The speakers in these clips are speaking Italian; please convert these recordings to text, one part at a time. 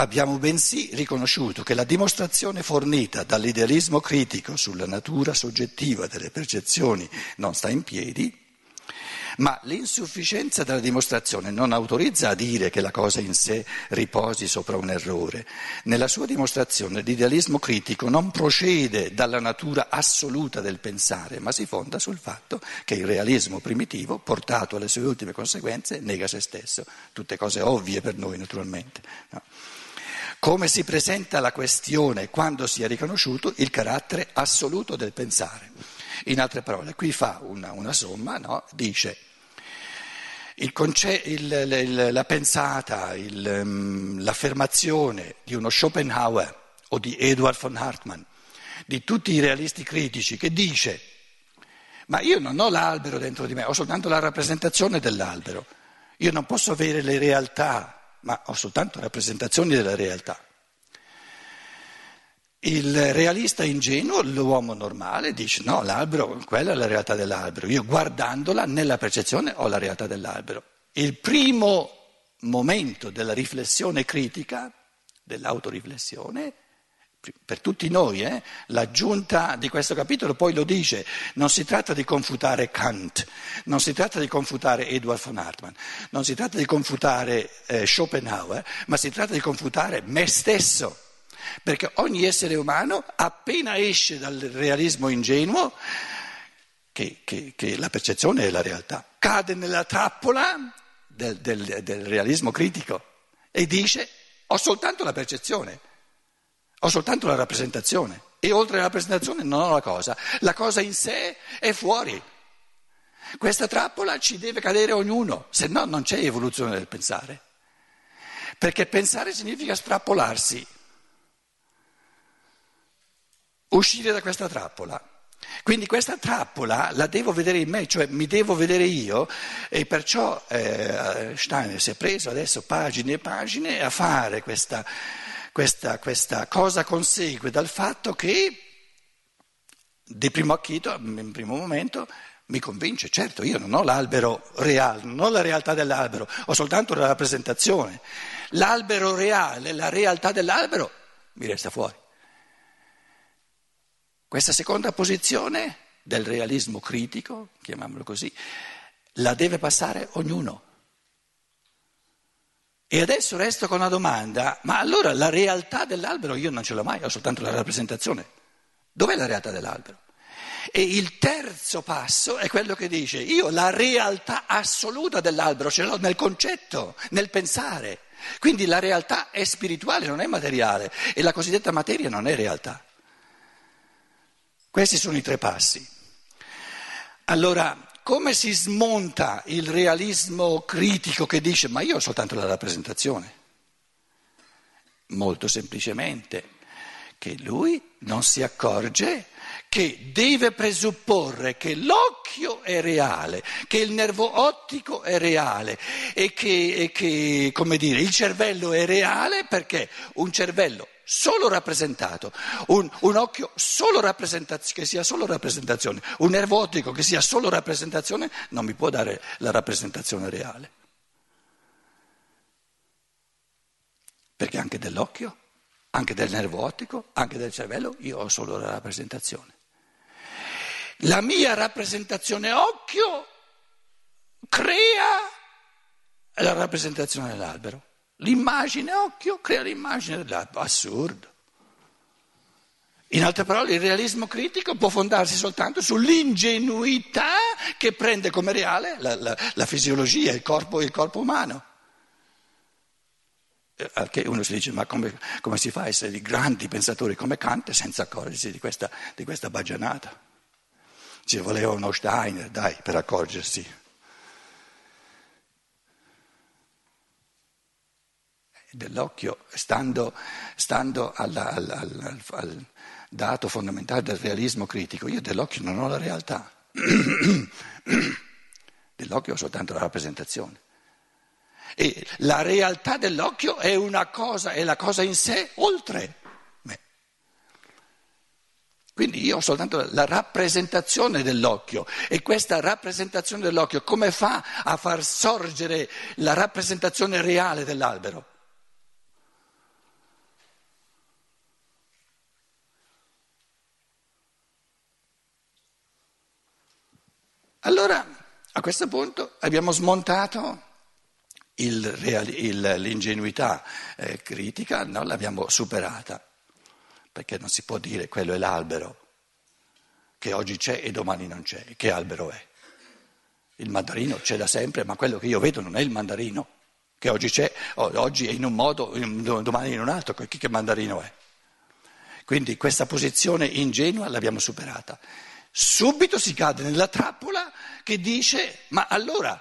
Abbiamo bensì riconosciuto che la dimostrazione fornita dall'idealismo critico sulla natura soggettiva delle percezioni non sta in piedi, ma l'insufficienza della dimostrazione non autorizza a dire che la cosa in sé riposi sopra un errore. Nella sua dimostrazione l'idealismo critico non procede dalla natura assoluta del pensare, ma si fonda sul fatto che il realismo primitivo, portato alle sue ultime conseguenze, nega se stesso. Tutte cose ovvie per noi, naturalmente. No? Come si presenta la questione quando si è riconosciuto il carattere assoluto del pensare? In altre parole, qui fa una, una somma, no? dice il conce- il, il, la pensata, um, l'affermazione di uno Schopenhauer o di Eduard von Hartmann, di tutti i realisti critici, che dice ma io non ho l'albero dentro di me, ho soltanto la rappresentazione dell'albero, io non posso avere le realtà, ma ho soltanto rappresentazioni della realtà. Il realista ingenuo, l'uomo normale, dice no, l'albero, quella è la realtà dell'albero, io guardandola nella percezione ho la realtà dell'albero. Il primo momento della riflessione critica, dell'autoriflessione, per tutti noi, eh, l'aggiunta di questo capitolo poi lo dice, non si tratta di confutare Kant, non si tratta di confutare Edward von Hartmann, non si tratta di confutare eh, Schopenhauer, ma si tratta di confutare me stesso perché ogni essere umano appena esce dal realismo ingenuo, che, che, che la percezione è la realtà, cade nella trappola del, del, del realismo critico e dice ho soltanto la percezione, ho soltanto la rappresentazione e oltre alla rappresentazione non ho la cosa, la cosa in sé è fuori. Questa trappola ci deve cadere ognuno, se no non c'è evoluzione del pensare. Perché pensare significa strappolarsi uscire da questa trappola. Quindi questa trappola la devo vedere in me, cioè mi devo vedere io e perciò eh, Steiner si è preso adesso pagine e pagine a fare questa, questa, questa cosa consegue dal fatto che di primo acchito, in primo momento, mi convince, certo io non ho l'albero reale, non ho la realtà dell'albero, ho soltanto la rappresentazione. L'albero reale, la realtà dell'albero mi resta fuori. Questa seconda posizione del realismo critico, chiamiamolo così, la deve passare ognuno. E adesso resto con una domanda, ma allora la realtà dell'albero io non ce l'ho mai, ho soltanto la rappresentazione. Dov'è la realtà dell'albero? E il terzo passo è quello che dice, io la realtà assoluta dell'albero ce l'ho nel concetto, nel pensare. Quindi la realtà è spirituale, non è materiale e la cosiddetta materia non è realtà. Questi sono i tre passi. Allora, come si smonta il realismo critico che dice ma io ho soltanto la rappresentazione? Molto semplicemente che lui non si accorge che deve presupporre che l'occhio è reale, che il nervo ottico è reale e che, e che dire, il cervello è reale perché un cervello solo rappresentato, un, un occhio solo che sia solo rappresentazione, un nervo ottico che sia solo rappresentazione, non mi può dare la rappresentazione reale. Perché anche dell'occhio, anche del nervo ottico, anche del cervello, io ho solo la rappresentazione. La mia rappresentazione occhio crea la rappresentazione dell'albero. L'immagine occhio crea l'immagine dell'albero, assurdo. In altre parole, il realismo critico può fondarsi soltanto sull'ingenuità che prende come reale la, la, la fisiologia, il corpo, il corpo umano. Eh, che uno si dice, ma come, come, si fa a essere di grandi pensatori come Kant senza accorgersi di questa, di questa baggianata? Ci voleva uno Steiner, dai, per accorgersi. Dell'occhio, stando, stando alla, alla, al, al, dato fondamentale del realismo critico, io dell'occhio non ho la realtà, dell'occhio ho soltanto la rappresentazione. E la realtà dell'occhio è una cosa, è la cosa in sé oltre me. Quindi io ho soltanto la rappresentazione dell'occhio e questa rappresentazione dell'occhio come fa a far sorgere la rappresentazione reale dell'albero? Allora, a questo punto abbiamo smontato il il, l'ingenuità eh, critica, no? l'abbiamo superata, perché non si può dire quello è l'albero che oggi c'è e domani non c'è. Che albero è? Il mandarino c'è da sempre, ma quello che io vedo non è il mandarino, che oggi c'è, oggi è in un modo, domani in un altro, che mandarino è? Quindi questa posizione ingenua l'abbiamo superata. Subito si cade nella trappola che dice, ma allora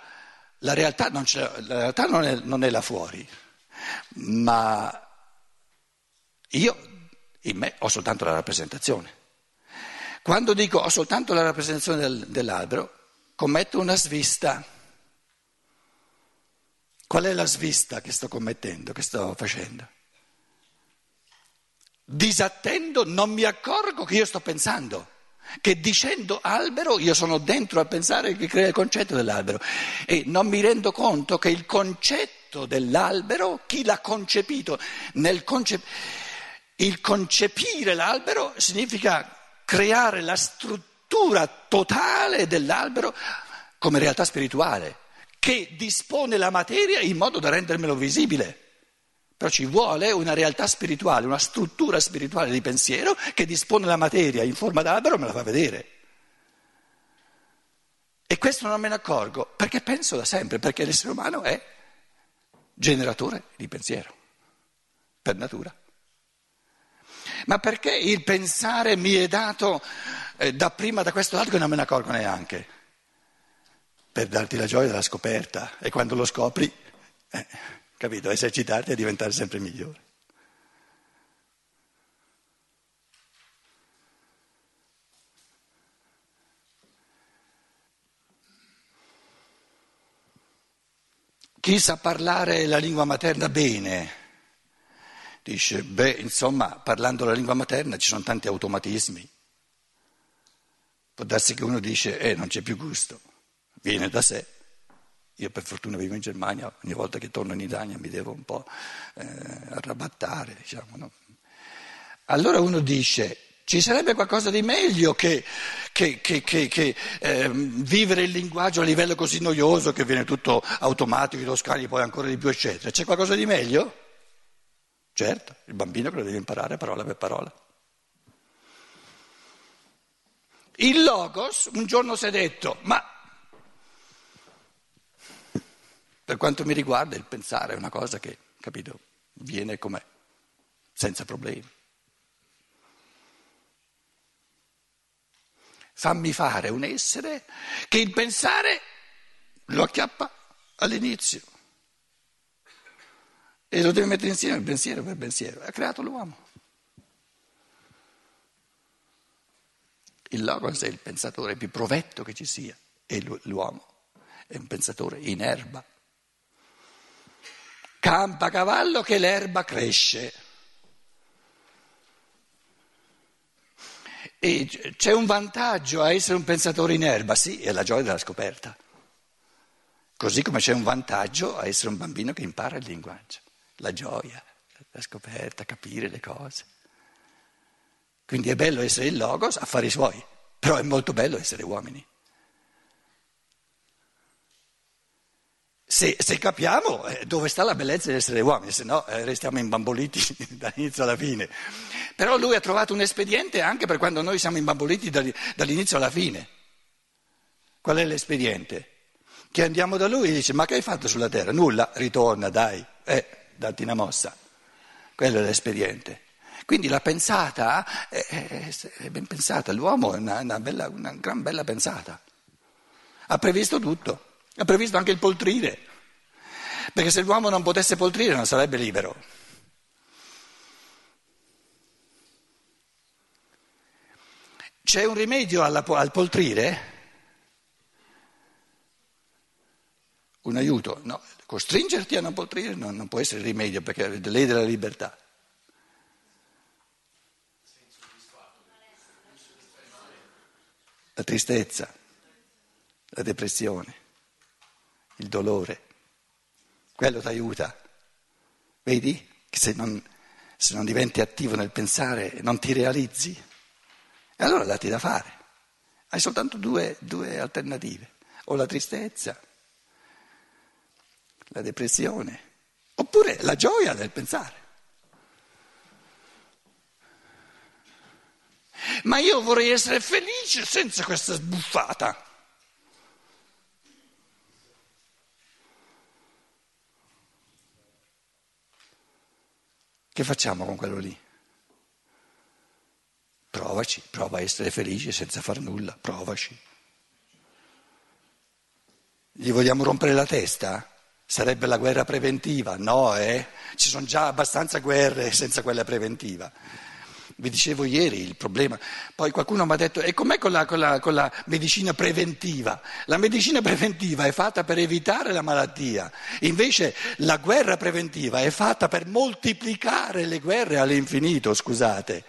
la realtà non, la realtà non, è, non è là fuori, ma io in me ho soltanto la rappresentazione. Quando dico ho soltanto la rappresentazione del, dell'albero, commetto una svista. Qual è la svista che sto commettendo, che sto facendo? Disattendo, non mi accorgo che io sto pensando, che dicendo albero io sono dentro a pensare che crea il concetto dell'albero e non mi rendo conto che il concetto dell'albero, chi l'ha concepito, conce... il concepire l'albero significa creare la struttura totale dell'albero come realtà spirituale, che dispone la materia in modo da rendermelo visibile. Però ci vuole una realtà spirituale, una struttura spirituale di pensiero che dispone la materia in forma d'albero e me la fa vedere. E questo non me ne accorgo perché penso da sempre, perché l'essere umano è generatore di pensiero, per natura. Ma perché il pensare mi è dato eh, da prima da questo lato che non me ne accorgo neanche, per darti la gioia della scoperta e quando lo scopri, eh, capito, esercitarti e diventare sempre migliore. Chi sa parlare la lingua materna bene, dice, beh, insomma, parlando la lingua materna ci sono tanti automatismi. Può darsi che uno dice, eh, non c'è più gusto, viene da sé. Io per fortuna vivo in Germania, ogni volta che torno in Italia mi devo un po' eh, arrabattare, diciamo. No? Allora uno dice, ci sarebbe qualcosa di meglio che, che, che, che eh, vivere il linguaggio a livello così noioso che viene tutto automatico, lo scagli poi ancora di più, eccetera. C'è qualcosa di meglio? Certo, il bambino lo deve imparare parola per parola. Il Logos un giorno si è detto, ma per quanto mi riguarda il pensare è una cosa che, capito, viene com'è, senza problemi. Fammi fare un essere che il pensare lo acchiappa all'inizio e lo deve mettere insieme pensiero per pensiero. Ha creato l'uomo. Il Logos è il pensatore più provetto che ci sia e l'uomo è un pensatore in erba. Campa cavallo che l'erba cresce. E c'è un vantaggio a essere un pensatore in erba, sì, è la gioia della scoperta. Così come c'è un vantaggio a essere un bambino che impara il linguaggio, la gioia, la scoperta, capire le cose. Quindi è bello essere il logos, affari suoi, però è molto bello essere uomini. Se, se capiamo eh, dove sta la bellezza di essere uomini, se no eh, restiamo imbamboliti dall'inizio alla fine. Però lui ha trovato un espediente anche per quando noi siamo imbamboliti dall'inizio alla fine. Qual è l'espediente? Che andiamo da lui e dice ma che hai fatto sulla terra? Nulla, ritorna, dai, eh, datti una mossa. Quello è l'espediente. Quindi la pensata è, è ben pensata, l'uomo è una, una, una gran bella pensata. Ha previsto tutto, ha previsto anche il poltrire, perché se l'uomo non potesse poltrire non sarebbe libero. C'è un rimedio alla, al poltrire? Un aiuto? No, costringerti a non poltrire no, non può essere il rimedio perché lede la libertà. la tristezza, la depressione, il dolore. Quello ti aiuta. Vedi che se non, se non diventi attivo nel pensare non ti realizzi. E allora dati da fare. Hai soltanto due, due alternative, o la tristezza, la depressione, oppure la gioia del pensare. Ma io vorrei essere felice senza questa sbuffata. Che facciamo con quello lì? Provaci, prova a essere felice senza far nulla, provaci. Gli vogliamo rompere la testa? Sarebbe la guerra preventiva? No, eh? Ci sono già abbastanza guerre senza quella preventiva. Vi dicevo ieri il problema. Poi qualcuno mi ha detto: e com'è con la, con, la, con la, medicina preventiva? La medicina preventiva è fatta per evitare la malattia, invece la guerra preventiva è fatta per moltiplicare le guerre all'infinito, scusate.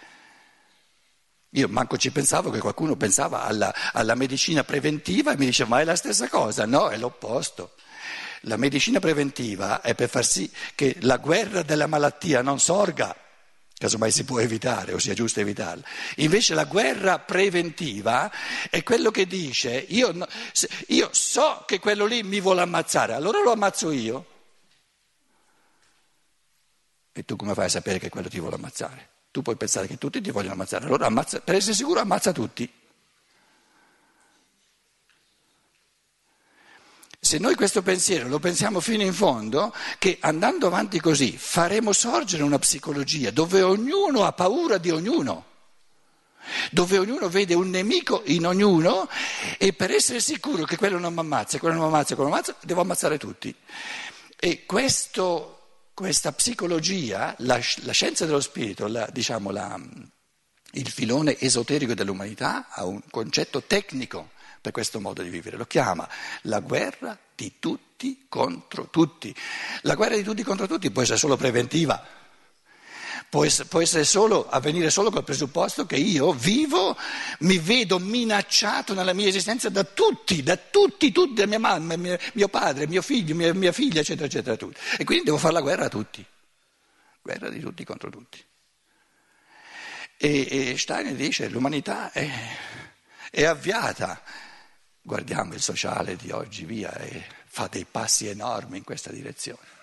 Io manco ci pensavo che qualcuno pensava alla, alla medicina preventiva e mi diceva: ma è la stessa cosa? No, è l'opposto. La medicina preventiva è per far sì che la guerra della malattia non sorga casomai si può evitare o sia giusto evitarla. Invece la guerra preventiva è quello che dice io, io so che quello lì mi vuole ammazzare, allora lo ammazzo io. E tu come fai a sapere che quello ti vuole ammazzare? Tu puoi pensare che tutti ti vogliono ammazzare, allora ammazza, per essere sicuro ammazza tutti. Se noi questo pensiero lo pensiamo fino in fondo, che andando avanti così faremo sorgere una psicologia dove ognuno ha paura di ognuno, dove ognuno vede un nemico in ognuno e per essere sicuro che quello non mi ammazza, quello non mi ammazza, quello non mi ammazza, devo ammazzare tutti. E questo, questa psicologia, la, la, scienza dello spirito, la, diciamo la, il filone esoterico dell'umanità ha un concetto tecnico per questo modo di vivere. Lo chiama la guerra di tutti contro tutti. La guerra di tutti contro tutti può essere solo preventiva, può essere, solo, avvenire solo col presupposto che io vivo, mi vedo minacciato nella mia esistenza da tutti, da tutti, tutti, da mia mamma, mio, padre, mio figlio, mia, mia figlia, eccetera, eccetera, tutti. E quindi devo fare la guerra a tutti. Guerra di tutti contro tutti. E, e Steiner dice l'umanità è, è avviata guardiamo il sociale di oggi, via, e fa dei passi enormi in questa direzione.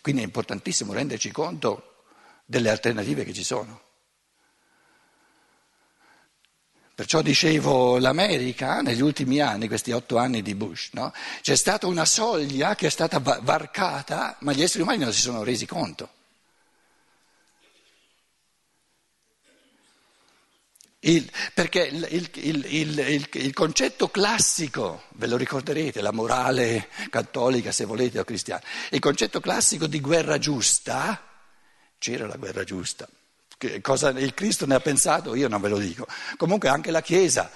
Quindi è importantissimo renderci conto delle alternative che ci sono. Perciò dicevo l'America negli ultimi anni, questi otto anni di Bush, no? c'è stata una soglia che è stata varcata, ma gli esseri umani non si sono resi conto. Il, perché il, il, il, concetto classico, ve lo ricorderete, la morale cattolica se volete o cristiana, il concetto classico di guerra giusta, c'era la guerra giusta. Che cosa il Cristo ne ha pensato? Io non ve lo dico. Comunque anche la Chiesa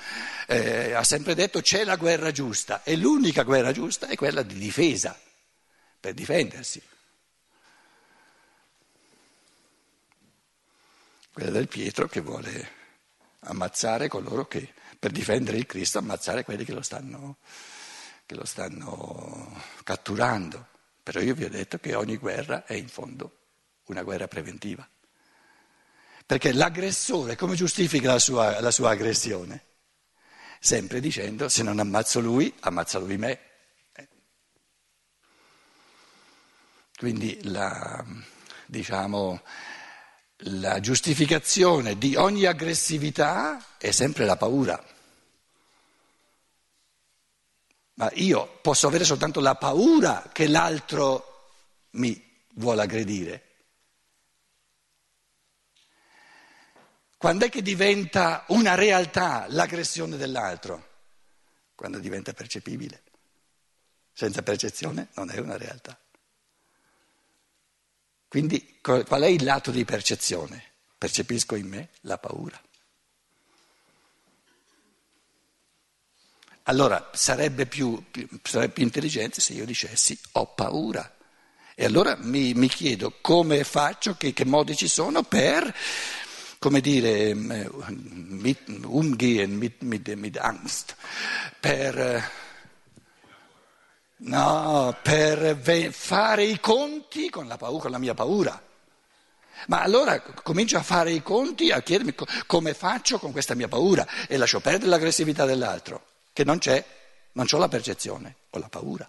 eh, ha sempre detto c'è la guerra giusta e l'unica guerra giusta è quella di difesa, per difendersi. Quella del Pietro che vuole ammazzare coloro che, per difendere il Cristo, ammazzare quelli che lo stanno, che lo stanno catturando. Però io vi ho detto che ogni guerra è in fondo una guerra preventiva. Perché l'aggressore come giustifica la sua, la sua aggressione? Sempre dicendo se non ammazzo lui, ammazza lui me. Eh. Quindi la, diciamo, la giustificazione di ogni aggressività è sempre la paura. Ma io posso avere soltanto la paura che l'altro mi vuole aggredire. Quando è che diventa una realtà l'aggressione dell'altro? Quando diventa percepibile. Senza percezione non è una realtà. Quindi qual è il lato di percezione? Percepisco in me la paura. Allora sarebbe più, più, sarebbe più intelligente se io dicessi ho paura. E allora mi, mi chiedo come faccio, che, che, modi ci sono per, come dire, umgehen mit, mit, mit Angst, per No, per fare i conti con la, paura, con la mia paura. Ma allora comincio a fare i conti, a chiedermi come faccio con questa mia paura e lascio perdere l'aggressività dell'altro, che non c'è, non ho la percezione, ho la paura.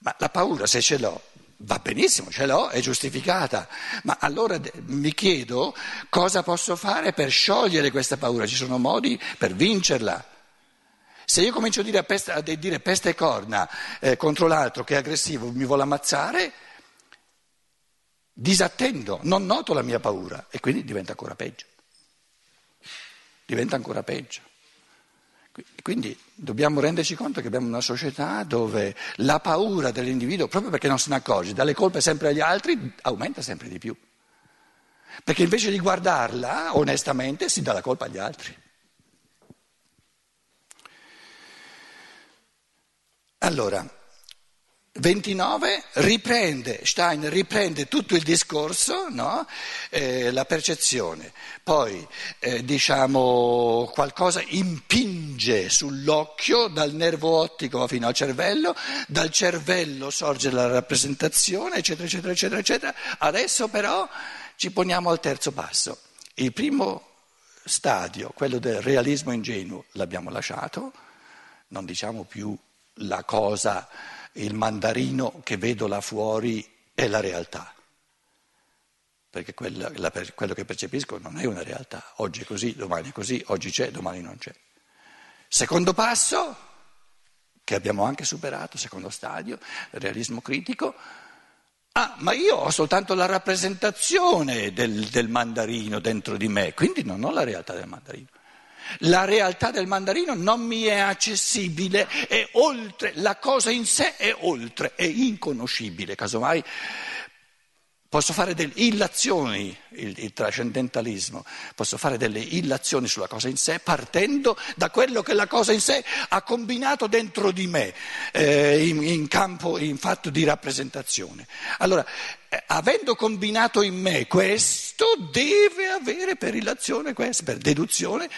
Ma la paura se ce l'ho va benissimo, ce l'ho, è giustificata, ma allora mi chiedo cosa posso fare per sciogliere questa paura, ci sono modi per vincerla. Se io comincio a dire, peste, a dire peste e corna eh, contro l'altro che è aggressivo, mi vuole ammazzare, disattendo, non noto la mia paura e quindi diventa ancora peggio. Diventa ancora peggio. Quindi dobbiamo renderci conto che abbiamo una società dove la paura dell'individuo, proprio perché non se ne accorge, dalle colpe sempre agli altri, aumenta sempre di più. Perché invece di guardarla onestamente si dà la colpa agli altri. Allora, 29 riprende, Stein riprende tutto il discorso, no? eh, la percezione, poi eh, diciamo qualcosa impinge sull'occhio dal nervo ottico fino al cervello, dal cervello sorge la rappresentazione, eccetera, eccetera, eccetera, eccetera. Adesso però ci poniamo al terzo passo. Il primo stadio, quello del realismo ingenuo, l'abbiamo lasciato, non diciamo più la cosa il mandarino che vedo là fuori è la realtà, perché quella, la, quello che percepisco non è una realtà, oggi è così, domani è così, oggi c'è, domani non c'è. Secondo passo, che abbiamo anche superato, secondo stadio, realismo critico, ah, ma io ho soltanto la rappresentazione del, del mandarino dentro di me, quindi non ho la realtà del mandarino. La realtà del mandarino non mi è accessibile, è oltre, la cosa in sé è oltre, è inconoscibile, casomai posso fare delle illazioni, il, il, trascendentalismo, posso fare delle illazioni sulla cosa in sé partendo da quello che la cosa in sé ha combinato dentro di me eh, in, in, campo, in fatto di rappresentazione. Allora, eh, avendo combinato in me questo, deve avere per illazione questo, per deduzione,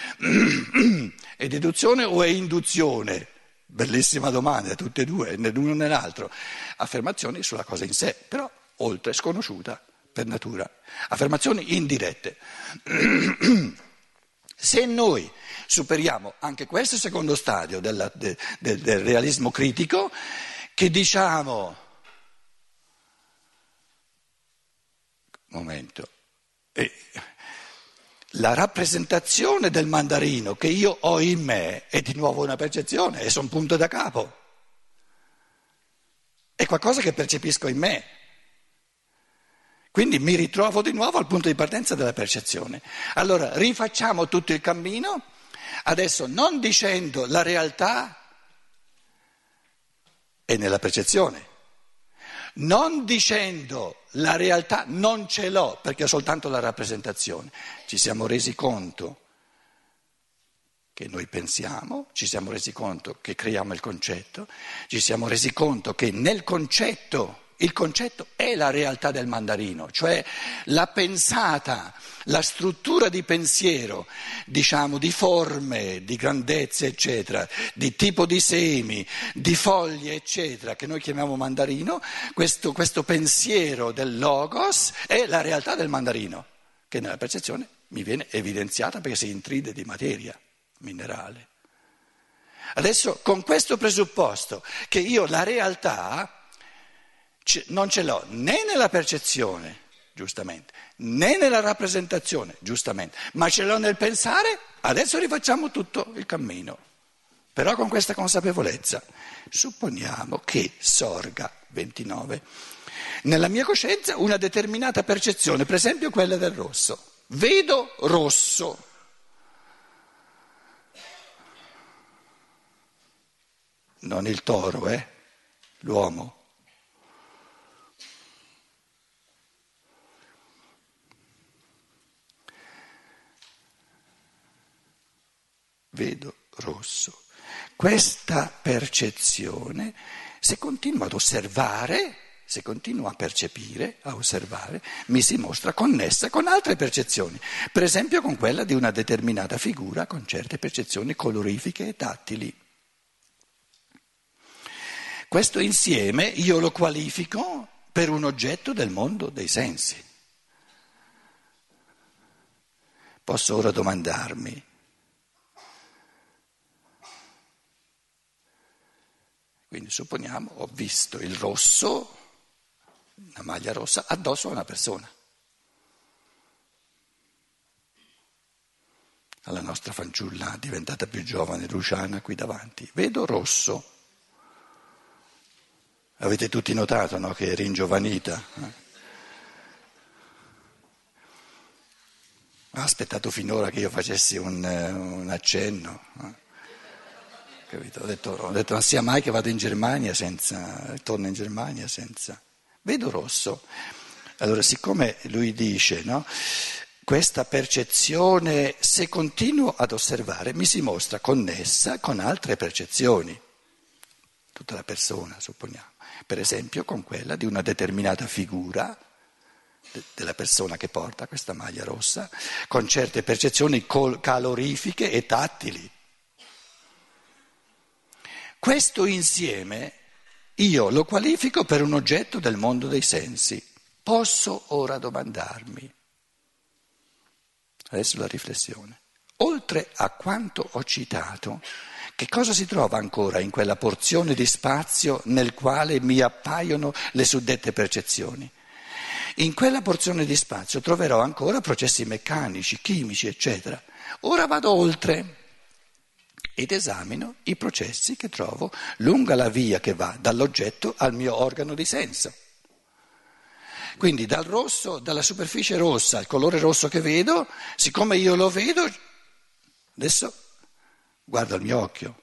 è deduzione o è induzione? Bellissima domanda, tutte e due, né l'uno né l'altro. Affermazioni sulla cosa in sé, però oltre, sconosciuta per natura. Affermazioni indirette. Se noi superiamo anche questo secondo stadio della, de, de, del realismo critico, che diciamo, momento, eh, la rappresentazione del mandarino che io ho in me è di nuovo una percezione, è un punto da capo, è qualcosa che percepisco in me. Quindi mi ritrovo di nuovo al punto di partenza della percezione. Allora rifacciamo tutto il cammino, adesso non dicendo la realtà è nella percezione, non dicendo la realtà non ce l'ho perché ho soltanto la rappresentazione. Ci siamo resi conto che noi pensiamo, ci siamo resi conto che creiamo il concetto, ci siamo resi conto che nel concetto il concetto è la realtà del mandarino, cioè la pensata, la struttura di pensiero, diciamo, di forme, di grandezze, eccetera, di tipo di semi, di foglie, eccetera, che noi chiamiamo mandarino, questo, questo pensiero del logos è la realtà del mandarino, che nella percezione mi viene evidenziata perché si intride di materia minerale. Adesso, con questo presupposto che io la realtà non ce l'ho né nella percezione, giustamente, né nella rappresentazione, giustamente, ma ce l'ho nel pensare, adesso rifacciamo tutto il cammino. Però con questa consapevolezza supponiamo che sorga 29 nella mia coscienza una determinata percezione, per esempio quella del rosso. Vedo rosso. Non il toro, eh? L'uomo. Vedo rosso. Questa percezione, se continuo ad osservare, se continuo a percepire, a osservare, mi si mostra connessa con altre percezioni, per esempio con quella di una determinata figura con certe percezioni colorifiche e tattili. Questo insieme io lo qualifico per un oggetto del mondo dei sensi. posso ora domandarmi. Quindi supponiamo ho visto il rosso, una maglia rossa, addosso a una persona. Alla nostra fanciulla diventata più giovane, Luciana, qui davanti. Vedo rosso. Avete tutti notato no, che è ringiovanita? Eh? Ha aspettato finora che io facessi un, un accenno. Eh? Ho detto, ho detto, non sia mai che vado in Germania senza, torno in Germania senza. Vedo rosso. Allora, siccome lui dice, no, questa percezione, se continuo ad osservare, mi si mostra connessa con altre percezioni, tutta la persona, supponiamo, per esempio con quella di una determinata figura della persona che porta questa maglia rossa, con certe percezioni calorifiche e tattili. Questo insieme io lo qualifico per un oggetto del mondo dei sensi. Posso ora domandarmi, adesso la riflessione, oltre a quanto ho citato, che cosa si trova ancora in quella porzione di spazio nel quale mi appaiono le suddette percezioni? In quella porzione di spazio troverò ancora processi meccanici, chimici, eccetera. Ora vado oltre ed esamino i processi che trovo lungo la via che va dall'oggetto al mio organo di senso. Quindi dal rosso, dalla superficie rossa al colore rosso che vedo, siccome io lo vedo, adesso guardo il mio occhio.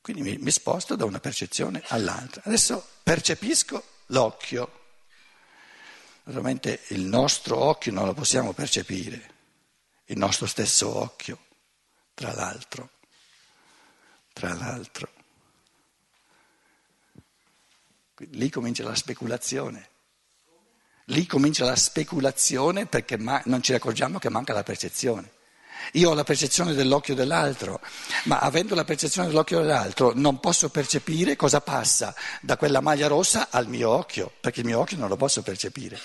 Quindi mi, mi sposto da una percezione all'altra. Adesso percepisco l'occhio. Naturalmente il nostro occhio non lo possiamo percepire, il nostro stesso occhio, tra l'altro, tra l'altro. Lì comincia la speculazione. Lì comincia la speculazione perché non ci accorgiamo che manca la percezione. Io ho la percezione dell'occhio dell'altro, ma avendo la percezione dell'occhio dell'altro non posso percepire cosa passa da quella maglia rossa al mio occhio, perché il mio occhio non lo posso percepire.